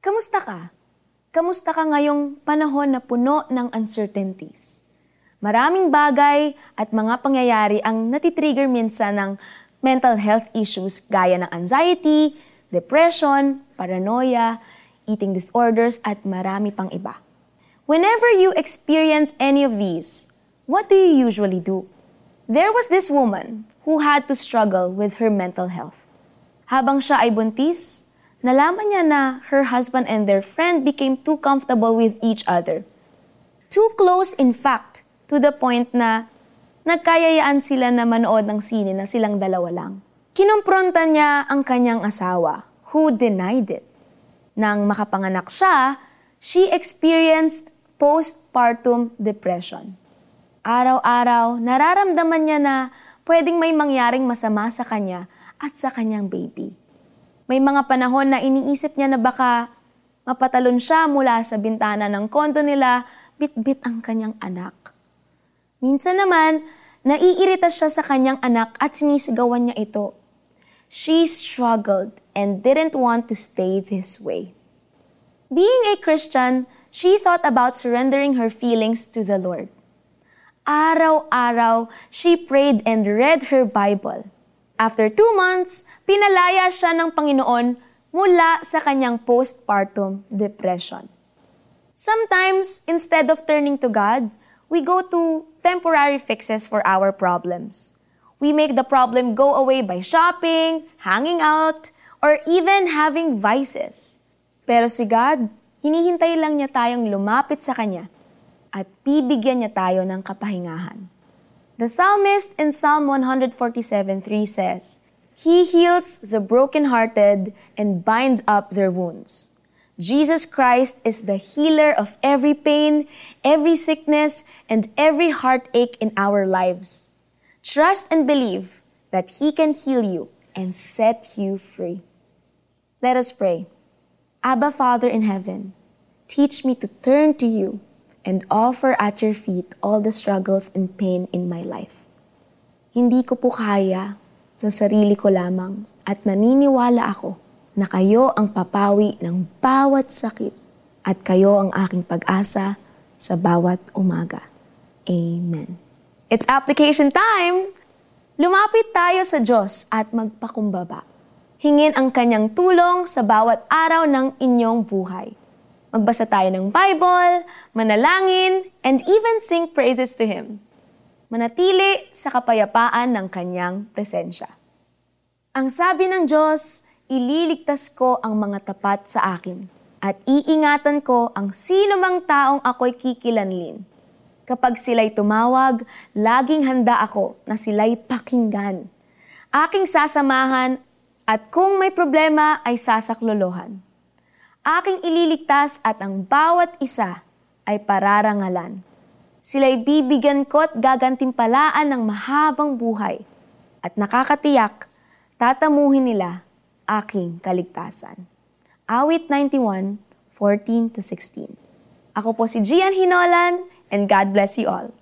Kamusta ka? Kamusta ka ngayong panahon na puno ng uncertainties? Maraming bagay at mga pangyayari ang natitrigger minsan ng mental health issues gaya ng anxiety, depression, paranoia, eating disorders, at marami pang iba. Whenever you experience any of these, what do you usually do? There was this woman who had to struggle with her mental health. Habang siya ay buntis, nalaman niya na her husband and their friend became too comfortable with each other. Too close, in fact, to the point na nagkayayaan sila na manood ng sine na silang dalawa lang. Kinumpronta niya ang kanyang asawa, who denied it. Nang makapanganak siya, she experienced postpartum depression. Araw-araw, nararamdaman niya na pwedeng may mangyaring masama sa kanya at sa kanyang baby. May mga panahon na iniisip niya na baka mapatalon siya mula sa bintana ng kondo nila, bit-bit ang kanyang anak. Minsan naman, naiirita siya sa kanyang anak at sinisigawan niya ito. She struggled and didn't want to stay this way. Being a Christian, she thought about surrendering her feelings to the Lord. Araw-araw, she prayed and read her Bible. After two months, pinalaya siya ng Panginoon mula sa kanyang postpartum depression. Sometimes, instead of turning to God, we go to temporary fixes for our problems. We make the problem go away by shopping, hanging out, or even having vices. Pero si God, hinihintay lang niya tayong lumapit sa Kanya at bibigyan niya tayo ng kapahingahan. The psalmist in Psalm 147:3 says, He heals the brokenhearted and binds up their wounds. Jesus Christ is the healer of every pain, every sickness, and every heartache in our lives. Trust and believe that He can heal you and set you free. Let us pray. Abba, Father in heaven, teach me to turn to you and offer at your feet all the struggles and pain in my life. Hindi ko po kaya sa sarili ko lamang at naniniwala ako na kayo ang papawi ng bawat sakit at kayo ang aking pag-asa sa bawat umaga. Amen. It's application time! Lumapit tayo sa Diyos at magpakumbaba. Hingin ang kanyang tulong sa bawat araw ng inyong buhay. Magbasa tayo ng Bible, manalangin, and even sing praises to Him. Manatili sa kapayapaan ng kanyang presensya. Ang sabi ng Diyos, ililigtas ko ang mga tapat sa akin at iingatan ko ang sino mang taong ako'y kikilanlin. Kapag sila'y tumawag, laging handa ako na sila'y pakinggan. Aking sasamahan at kung may problema ay sasaklolohan aking ililigtas at ang bawat isa ay pararangalan. Sila'y bibigyan ko at gagantimpalaan ng mahabang buhay at nakakatiyak, tatamuhin nila aking kaligtasan. Awit 91, 14-16 Ako po si Gian Hinolan and God bless you all.